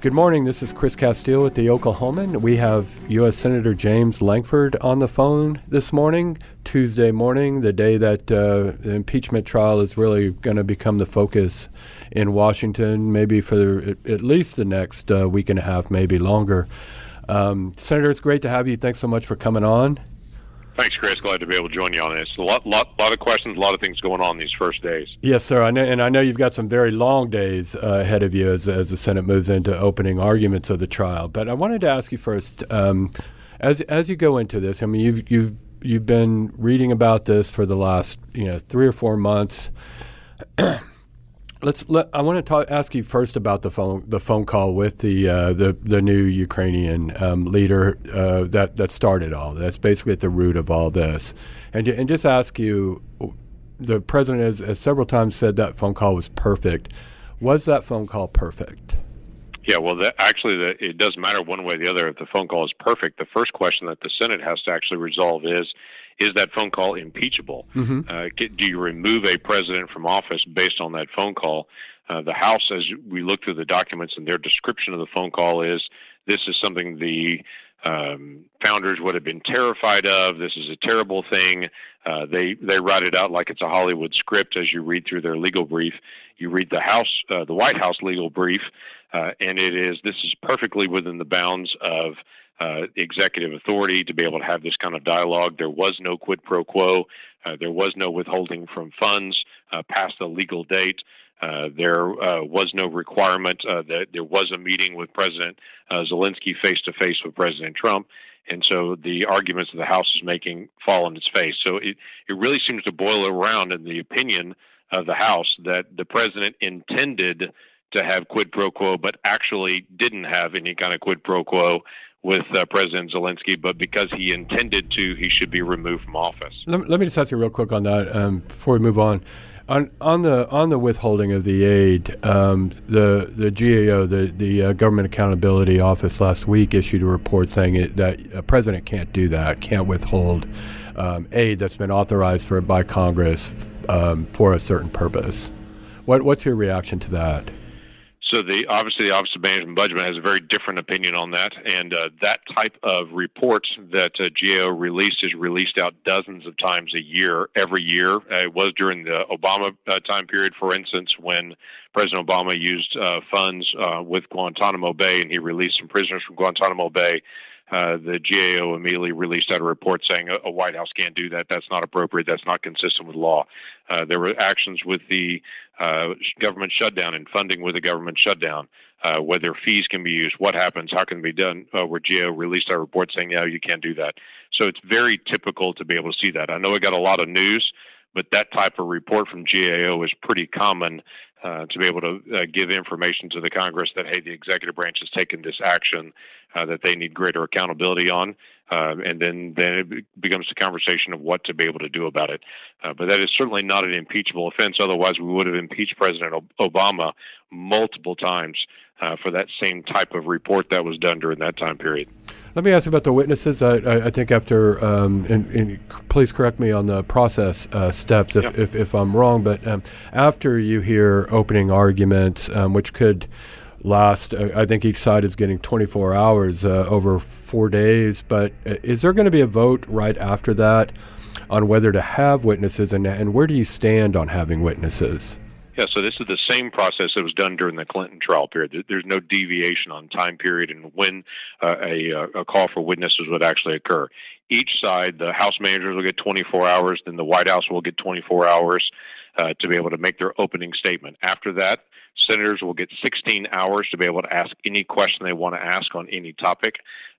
Good morning. This is Chris Casteel with the Oklahoman. We have U.S. Senator James Lankford on the phone this morning, Tuesday morning, the day that uh, the impeachment trial is really going to become the focus in Washington, maybe for at least the next uh, week and a half, maybe longer. Um, Senator, it's great to have you. Thanks so much for coming on. Thanks, Chris. Glad to be able to join you on this. A lot, lot, lot of questions, a lot of things going on these first days. Yes, sir. I know, and I know you've got some very long days uh, ahead of you as, as the Senate moves into opening arguments of the trial. But I wanted to ask you first, um, as as you go into this, I mean, you've you've you've been reading about this for the last you know three or four months. Let's. Let, I want to talk, ask you first about the phone the phone call with the uh, the the new Ukrainian um, leader uh, that that started all. That's basically at the root of all this, and and just ask you, the president has, has several times said that phone call was perfect. Was that phone call perfect? Yeah, well, that, actually, the, it doesn't matter one way or the other if the phone call is perfect. The first question that the Senate has to actually resolve is is that phone call impeachable? Mm-hmm. Uh, do you remove a president from office based on that phone call? Uh, the House, as we look through the documents and their description of the phone call, is this is something the um, founders would have been terrified of. This is a terrible thing. Uh, they they write it out like it's a Hollywood script. As you read through their legal brief, you read the House, uh, the White House legal brief, uh, and it is this is perfectly within the bounds of uh, executive authority to be able to have this kind of dialogue. There was no quid pro quo. Uh, there was no withholding from funds uh, past the legal date. Uh, there uh, was no requirement uh, that there was a meeting with President Zelensky face to face with President Trump. And so the arguments that the House is making fall on its face. So it, it really seems to boil around in the opinion of the House that the president intended to have quid pro quo, but actually didn't have any kind of quid pro quo with uh, President Zelensky, but because he intended to, he should be removed from office. Let, me just ask you real quick on that um, before we move on. On, on the on the withholding of the aid, um, the the GAO, the the uh, Government Accountability Office, last week issued a report saying it, that a president can't do that, can't withhold um, aid that's been authorized for by Congress um, for a certain purpose. What what's your reaction to that? So the obviously the Office of Management Budget has a very different opinion on that, and uh, that type of report that uh, GAO released is released out dozens of times a year, every year. Uh, it was during the Obama uh, time period, for instance, when President Obama used uh, funds uh, with Guantanamo Bay, and he released some prisoners from Guantanamo Bay. The GAO immediately released out a report saying a, a, White House can't do that. That's not appropriate. That's not consistent with law. Uh, there were actions with the uh, government shutdown and funding with the government shutdown. Uh, whether fees can be used, what happens, how can it be done, uh, where GAO released a report saying, yeah, you can't do that. So it's very typical to be able to see that. I know it got a lot of news, but that type of report from GAO is pretty common uh, to be able to uh, give information to the Congress that, hey, the executive branch has taken this action uh, that they need greater accountability on. Uh, and then, then it becomes a conversation of what to be able to do about it. Uh, but that is certainly not an impeachable offense. Otherwise, we would have impeached President Obama multiple times uh, for that same type of report that was done during that time period. Let me ask you about the witnesses. I, I, I think after, um, and, and, please correct me on the process uh, steps if, yep. if, if, I'm wrong, but um, after you hear opening arguments, um, which could last. Uh, I think each side is getting 24 hours uh, over four days. But uh, is there going to be a vote right after that on whether to have witnesses, and, and where do you stand on having witnesses? Yeah, so this is the same process that was done during the Clinton trial period. There's no deviation on time period and when uh, a, a call for witnesses would actually occur. Each side, the House managers will get 24 hours, then the White House will get 24 hours uh, to be able to make their opening statement. After that, senators will get 16 hours to be able to ask any question they want to ask on any topic.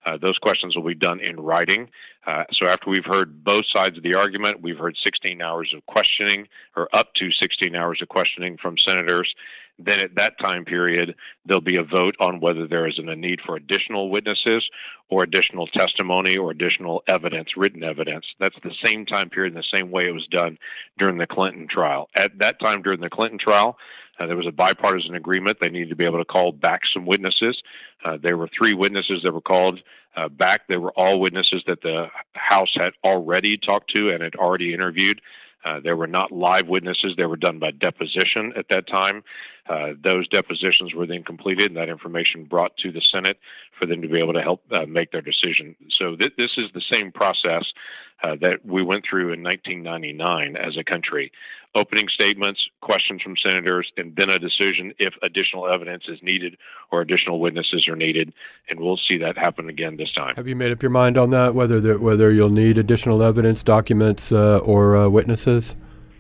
Uh, those questions will be done in writing. Uh, so after we've heard both sides of the argument, we've heard 16 hours of questioning, or up to 16 hours of questioning from senators. Then at that time period, there'll be a vote on whether there is a need for additional witnesses or additional testimony or additional evidence, written evidence. That's the same time period in the same way it was done during the Clinton trial. At that time during the Clinton trial, uh, there was a bipartisan agreement. They needed to be able to call back some witnesses. Uh, there were three witnesses that were called uh, back. They were all witnesses that the House had already talked to and had already interviewed. Uh, there were not live witnesses; they were done by deposition at that time. Uh, those depositions were then completed, and that information brought to the Senate for them to be able to help uh, make their decision. So th- this is the same process uh, that we went through in 1999 as a country. Opening statements, questions from senators, and then a decision if additional evidence is needed or additional witnesses are needed. And we'll see that happen again this time. Have you made up your mind on that, whether the, whether you'll need additional evidence, documents, uh, or uh, witnesses?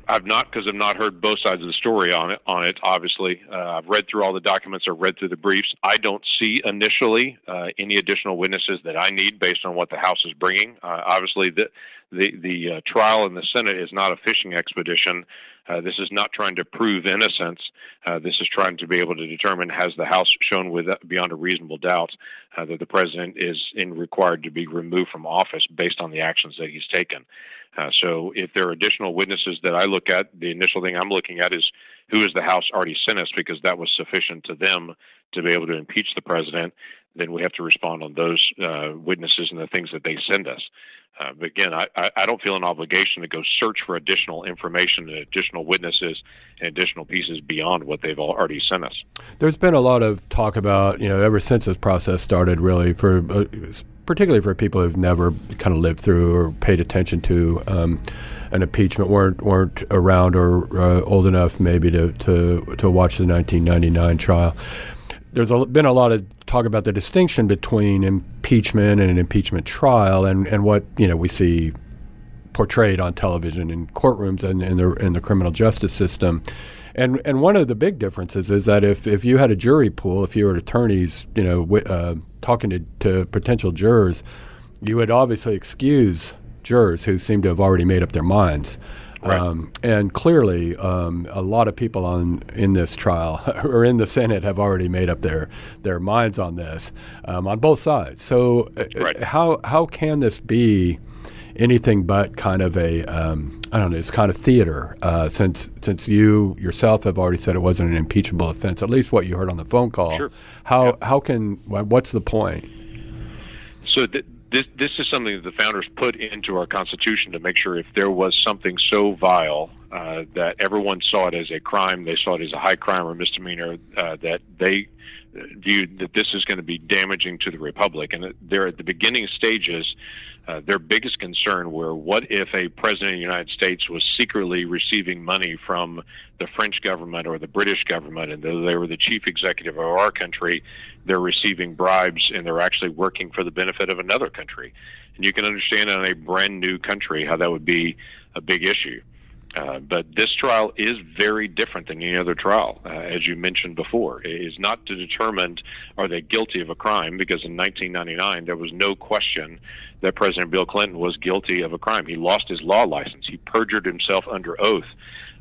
I've not because I've not heard both sides of the story on it. On it, obviously, uh, I've read through all the documents. I've read through the briefs. I don't see initially uh, any additional witnesses that I need based on what the House is bringing. Uh, obviously, the the the uh, trial in the Senate is not a fishing expedition. Uh, this is not trying to prove innocence. Uh, this is trying to be able to determine has the House shown with beyond a reasonable doubt that the president is in required to be removed from office based on the actions that he's taken. Uh, so if there are additional witnesses that I look at, the initial thing I'm looking at is who has the House already sent us because that was sufficient to them to be able to impeach the president. Then we have to respond on those uh, witnesses and the things that they send us. Uh, but again, I, I don't feel an obligation to go search for additional information and additional witnesses and additional pieces beyond what they've already sent us. There's been a lot of talk about, you know, ever since this process started, really, for uh, particularly for people who've never kind of lived through or paid attention to um, an impeachment, weren't weren't around or uh, old enough maybe to, to to watch the 1999 trial. There's a, been a lot of talk about the distinction between impeachment and an impeachment trial, and, and what you know we see portrayed on television in courtrooms and in the in the criminal justice system. And and one of the big differences is that if, if you had a jury pool, if you were attorneys, you know, uh, talking to, to potential jurors, you would obviously excuse jurors who seem to have already made up their minds. Right. Um, and clearly, um, a lot of people on in this trial or in the Senate have already made up their their minds on this um, on both sides. So, uh, right. how how can this be anything but kind of a um, I don't know, it's kind of theater uh, since since you yourself have already said it wasn't an impeachable offense. At least what you heard on the phone call. Sure. How yeah. how can what's the point? So th- this this is something that the founders put into our Constitution to make sure if there was something so vile uh, that everyone saw it as a crime, they saw it as a high crime or misdemeanor, uh, that they viewed that this is going to be damaging to the republic. And they're at the beginning stages. Uh, their biggest concern were what if a president of the United States was secretly receiving money from the French government or the British government, and they were the chief executive of our country, they're receiving bribes and they're actually working for the benefit of another country. And you can understand in a brand new country how that would be a big issue. Uh, but this trial is very different than any other trial, uh, as you mentioned before. It is not to determine are they guilty of a crime, because in 1999 there was no question that President Bill Clinton was guilty of a crime. He lost his law license. He perjured himself under oath.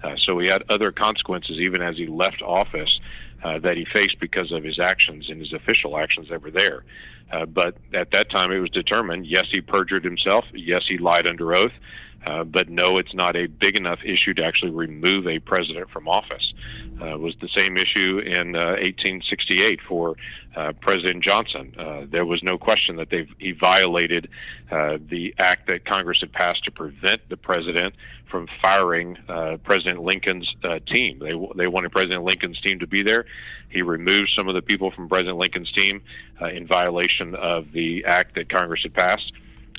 Uh, so he had other consequences even as he left office uh, that he faced because of his actions and his official actions that were there. Uh, but at that time, it was determined yes, he perjured himself. Yes, he lied under oath. Uh, but no, it's not a big enough issue to actually remove a president from office. Uh, it was the same issue in uh, 1868 for uh, President Johnson. Uh, there was no question that they he violated the act that Congress had passed to prevent the president from firing President Lincoln's team. They they wanted President Lincoln's team to be there. He removed some of the people from President Lincoln's team in violation of the act that Congress had passed.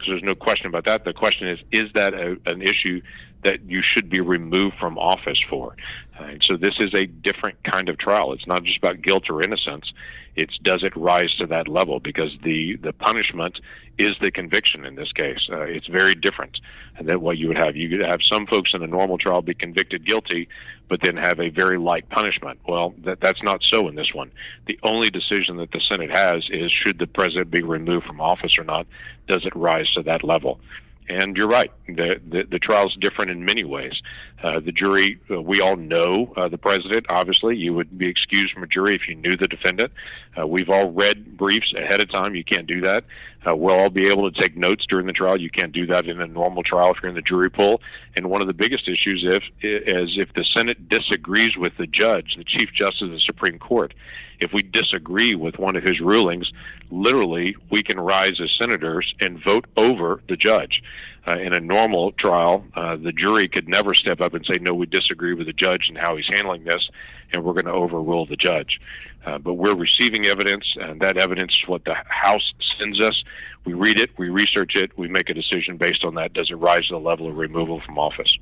So there's no question about that. The question is, is that a, an issue that you should be removed from office for? Uh, so this is a different kind of trial. It's not just about guilt or innocence. It's does it rise to that level? Because the the punishment is the conviction in this case. Uh, it's very different than what you would have. You could have some folks in a normal trial be convicted guilty, but then have a very light punishment. Well, that that's not so in this one. The only decision that the Senate has is should the president be removed from office or not. Does it rise to that level? And you're right. The, the, the trial's different in many ways. Uh, the jury, uh, we all know uh, the president, obviously. You would be excused from a jury if you knew the defendant. Uh, we've all read briefs ahead of time. You can't do that. Uh, we'll all be able to take notes during the trial. You can't do that in a normal trial if you're in the jury pool. And one of the biggest issues if, is if the Senate disagrees with the judge, the Chief Justice of the Supreme Court. If we disagree with one of his rulings, literally we can rise as senators and vote over the judge. Uh, in a normal trial, uh, the jury could never step up and say, no, we disagree with the judge and how he's handling this, and we're going to overrule the judge. Uh, but we're receiving evidence, and that evidence is what the House sends us. We read it, we research it, we make a decision based on that. Does it rise to the level of removal from office?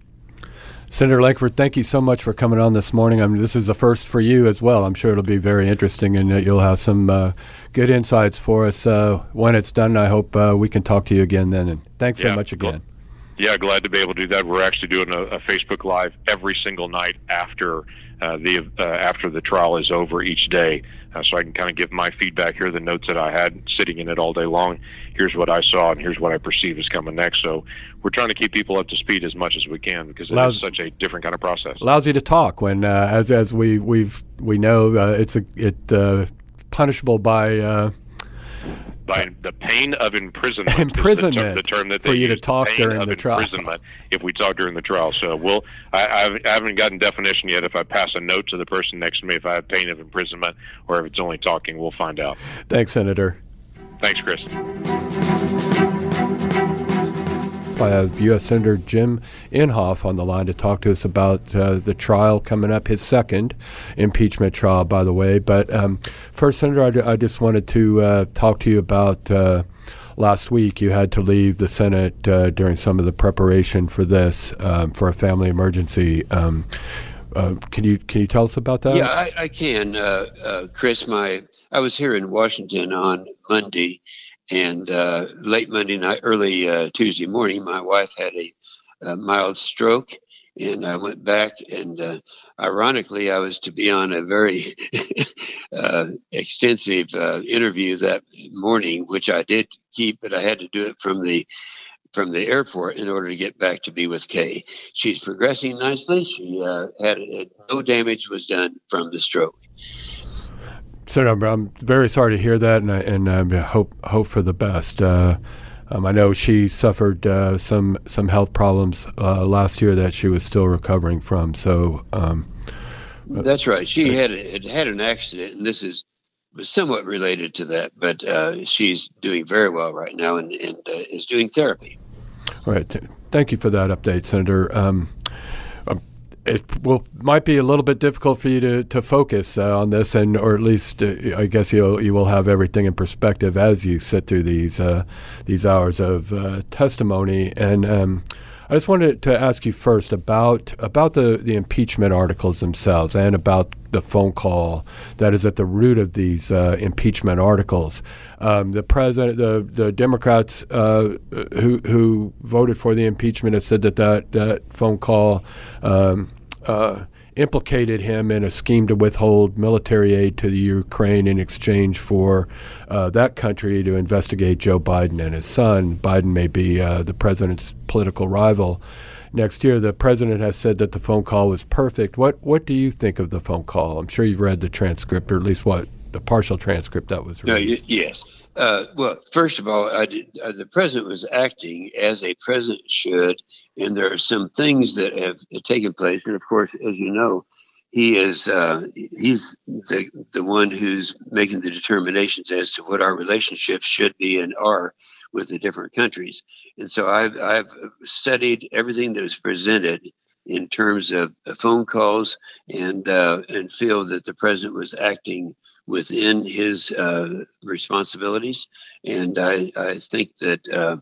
Senator Lankford, thank you so much for coming on this morning. I mean, this is a first for you as well. I'm sure it'll be very interesting, and that you'll have some uh, good insights for us uh, when it's done. I hope uh, we can talk to you again then. And thanks yeah, so much again. Yeah, glad to be able to do that. We're actually doing a, a Facebook Live every single night after uh, the uh, after the trial is over each day, uh, so I can kind of give my feedback here, the notes that I had sitting in it all day long. Here's what I saw, and here's what I perceive is coming next. So we're trying to keep people up to speed as much as we can because it is such a different kind of process. Allows you to talk when, uh, as as we we've we know, uh, it's a it uh, punishable by by the pain of imprisonment. imprisonment. The, term, the term that for you to talk during the trial. Imprisonment if we talk during the trial. So we'll. I, I haven't gotten definition yet. If I pass a note to the person next to me, if I have pain of imprisonment, or if it's only talking, we'll find out. Thanks, Senator. Thanks, Chris. I have U.S. Senator Jim Inhofe on the line to talk to us about uh, the trial coming up, his second impeachment trial, by the way. But um, first, Senator, I, just wanted to uh, talk to you about uh, last week. You had to leave the Senate uh, during some of the preparation for this um, for a family emergency. Um, uh, can you can you tell us about that? Yeah, I, I can, uh, Chris. My I was here in Washington on Monday and uh, late Monday night, early uh, Tuesday morning, my wife had a, a, mild stroke, and I went back. And uh, ironically, I was to be on a very uh, extensive uh, interview that morning, which I did keep, but I had to do it from the from the airport in order to get back to be with Kay. She's progressing nicely. She uh, had no damage was done from the stroke. Senator, I'm very sorry to hear that, and I, and I hope hope for the best. Uh, um, I know she suffered uh, some some health problems uh, last year that she was still recovering from. So um, uh, that's right. She had had had an accident, and this is somewhat related to that. But uh, she's doing very well right now, and, and uh, is doing therapy. All right. Thank you for that update, Senator. Um, it will might be a little bit difficult for you to, to focus uh, on this, and or at least uh, I guess you'll you will have everything in perspective as you sit through these uh, these hours of uh, testimony. And um, I just wanted to ask you first about about the the impeachment articles themselves, and about the phone call that is at the root of these uh, impeachment articles. Um, the president, the the Democrats uh, who who voted for the impeachment have said that that, that phone call. Um, uh, implicated him in a scheme to withhold military aid to the Ukraine in exchange for uh, that country to investigate Joe Biden and his son. Biden may be uh, the president's political rival next year. The president has said that the phone call was perfect. What what do you think of the phone call? I'm sure you've read the transcript, or at least what the partial transcript that was released. No, yes. Uh, well, first of all, did, uh, the president was acting as a president should, and there are some things that have taken place. And of course, as you know, he is uh, he's the the one who's making the determinations as to what our relationships should be and are with the different countries. And so I've I've studied everything that was presented in terms of phone calls and uh, and feel that the president was acting within his uh, responsibilities. And I, I think that uh,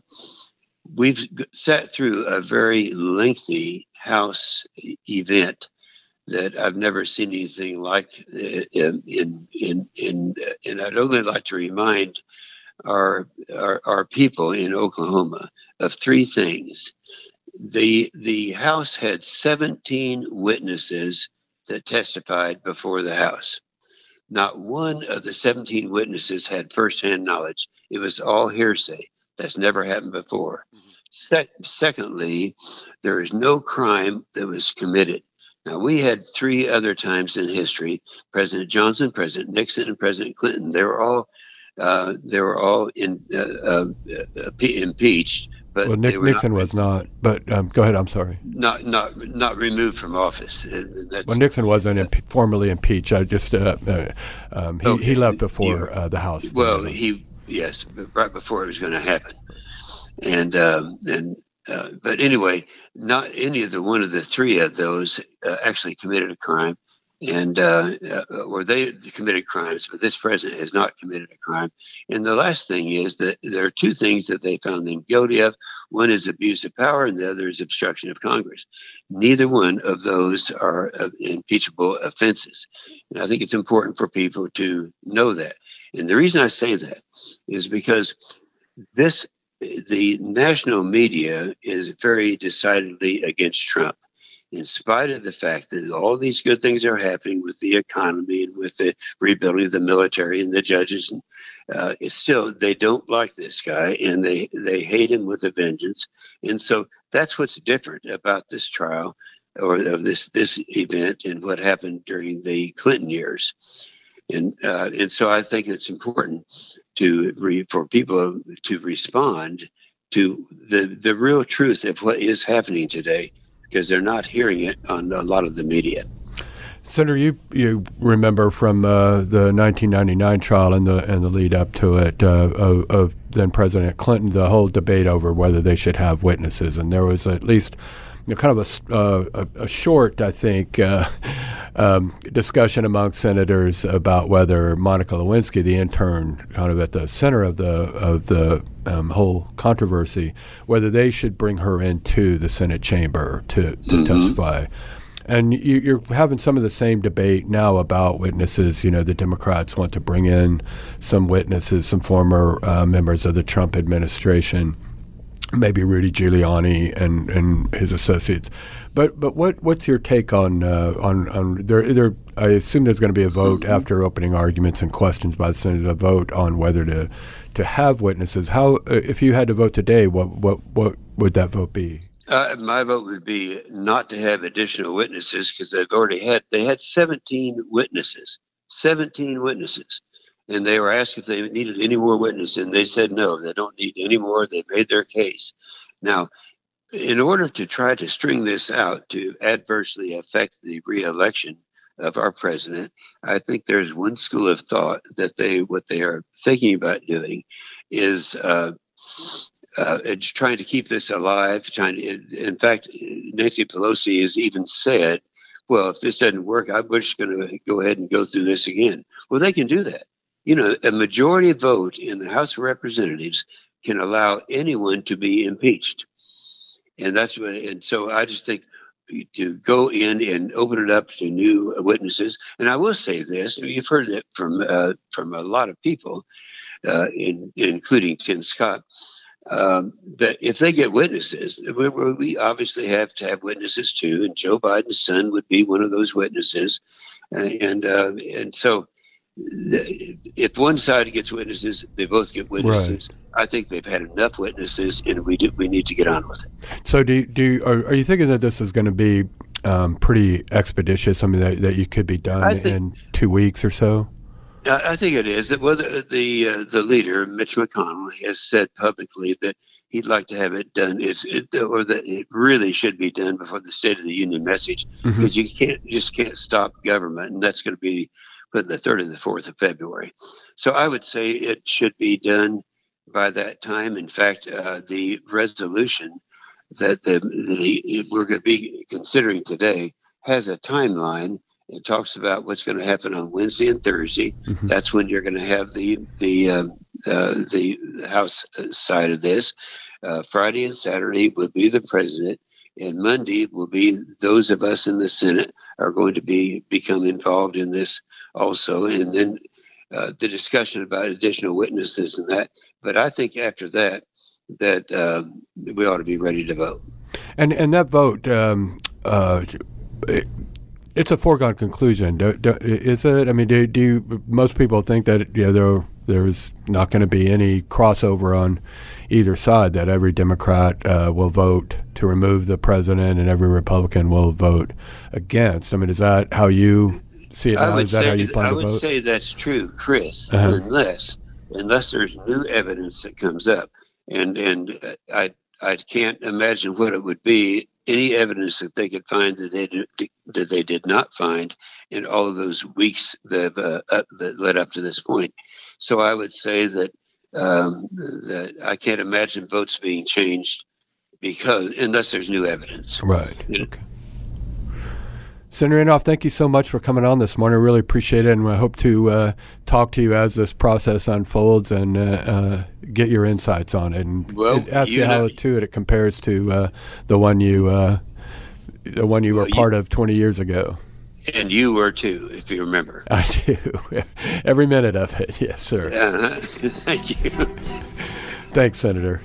we've sat through a very lengthy House event that I've never seen anything like uh, in in in, in and I'd only like to remind our, our our people in Oklahoma of three things. The the House had 17 witnesses that testified before the House. Not one of the 17 witnesses had firsthand knowledge. It was all hearsay. That's never happened before. Se- secondly, there is no crime that was committed. Now, we had three other times in history President Johnson, President Nixon, and President Clinton. They were all uh, they were all in, uh, uh, uh impeached. But well, Nick, Nixon not, was not. But um, go ahead. I'm sorry. Not not not removed from office. well, Nixon wasn't imp- formally impeached. I just uh, uh, um, he, okay. he left before he, the House. Well, he yes, right before it was going to happen, and um, and uh, but anyway, not any of the one of the three of those uh, actually committed a crime, and uh, uh, or they committed crimes, but this president has not committed a crime. And the last thing is that there are two things that they found them guilty of. One is abuse of power, and the other is obstruction of Congress. Neither one of those are uh, impeachable offenses, and I think it's important for people to know that. And the reason I say that is because this the national media is very decidedly against Trump, in spite of the fact that all these good things are happening with the economy and with the rebuilding of the military and the judges. And, uh, still, they don't like this guy and they, they hate him with a vengeance. And so that's what's different about this trial or of this, this event and what happened during the Clinton years and uh, and so I think it's important to re, for people to respond to the the real truth of what is happening today because they're not hearing it on a lot of the media. Senator, you you remember from uh, the 1999 trial and the and the lead up to it uh, of, of then President Clinton, the whole debate over whether they should have witnesses, and there was at least you know, kind of a, uh, a, a, short, I think, uh, um, discussion among senators about whether Monica Lewinsky, the intern, kind of at the center of the of the um, whole controversy, whether they should bring her into the Senate chamber to, to mm-hmm. testify. And you, are having some of the same debate now about witnesses. You know, the Democrats want to bring in some witnesses, some former uh, members of the Trump administration maybe Rudy Giuliani and, and his associates. But but what what's your take on uh, on on there? There, I assume there's going to be a vote mm-hmm. after opening arguments and questions by the Senate. A vote on whether to to have witnesses. How uh, if you had to vote today, what what what would that vote be? Uh, my vote would be not to have additional witnesses because they've already had they had 17 witnesses, 17 witnesses and they were asked if they needed any more witnesses, and they said no, they don't need any more. They made their case. Now, in order to try to string this out to adversely affect the reelection of our president, I think there's one school of thought that they what they are thinking about doing is. Uh, uh, trying to keep this alive. Trying to, in fact, Nancy Pelosi has even said, "Well, if this doesn't work, I'm just going to go ahead and go through this again." Well, they can do that you know, a majority vote in the House of Representatives can allow anyone to be impeached. And that's what, and so I just think to go in and open it up to new witnesses. And I will say this: you've heard it from uh, from a lot of people, uh, in, including Tim Scott, um, that if they get witnesses, we, we, obviously have to have witnesses too. And Joe Biden's son would be one of those witnesses, uh, and uh, and so if one side gets witnesses, they both get witnesses. Right. I think they've had enough witnesses, and we do, we need to get on with it. So, do do are, are, you thinking that this is going to be um, pretty expeditious? I mean, that, that you could be done think, in two weeks or so. I think it is that whether the uh, the leader Mitch McConnell has said publicly that he'd like to have it done is it, or that it really should be done before the State of the Union message because mm-hmm. you can't just can't stop government and that's going to be but the third and the fourth of February. So I would say it should be done by that time. In fact, uh, the resolution that the, the, we're going to be considering today has a timeline. It talks about what's going to happen on Wednesday and Thursday. Mm-hmm. That's when you're going to have the the um, uh, the House side of this. Uh, Friday and Saturday will be the president, and Monday will be those of us in the Senate are going to be become involved in this also, and then uh, the discussion about additional witnesses and that. But I think after that, that um, we ought to be ready to vote. And and that vote, um, uh, it, it's a foregone conclusion, do, do, is it? I mean, do, do you, most people think that you know there there's not going to be any crossover on either side? That every Democrat uh, will vote to remove the president, and every Republican will vote against. I mean, is that how you see it I now? Would Is that say, how you plan I to would vote? say that's true, Chris, uh-huh. unless unless there's new evidence that comes up, and and I I can't imagine what it would be. Any evidence that they could find that they did, that they did not find in all of those weeks that uh, up, that led up to this point. So I would say that um, that I can't imagine votes being changed because unless there's new evidence. Right. Okay. Senator Inhofe, thank you so much for coming on this morning. I really appreciate it, and I hope to uh, talk to you as this process unfolds and uh, uh, get your insights on it, and well, ask you, you how to it, it compares to uh, the one you uh, the one you well, were part you, of 20 years ago. And you were too, if you remember. I do. Every minute of it, yes, sir. Uh-huh. Thank you. Thanks, Senator.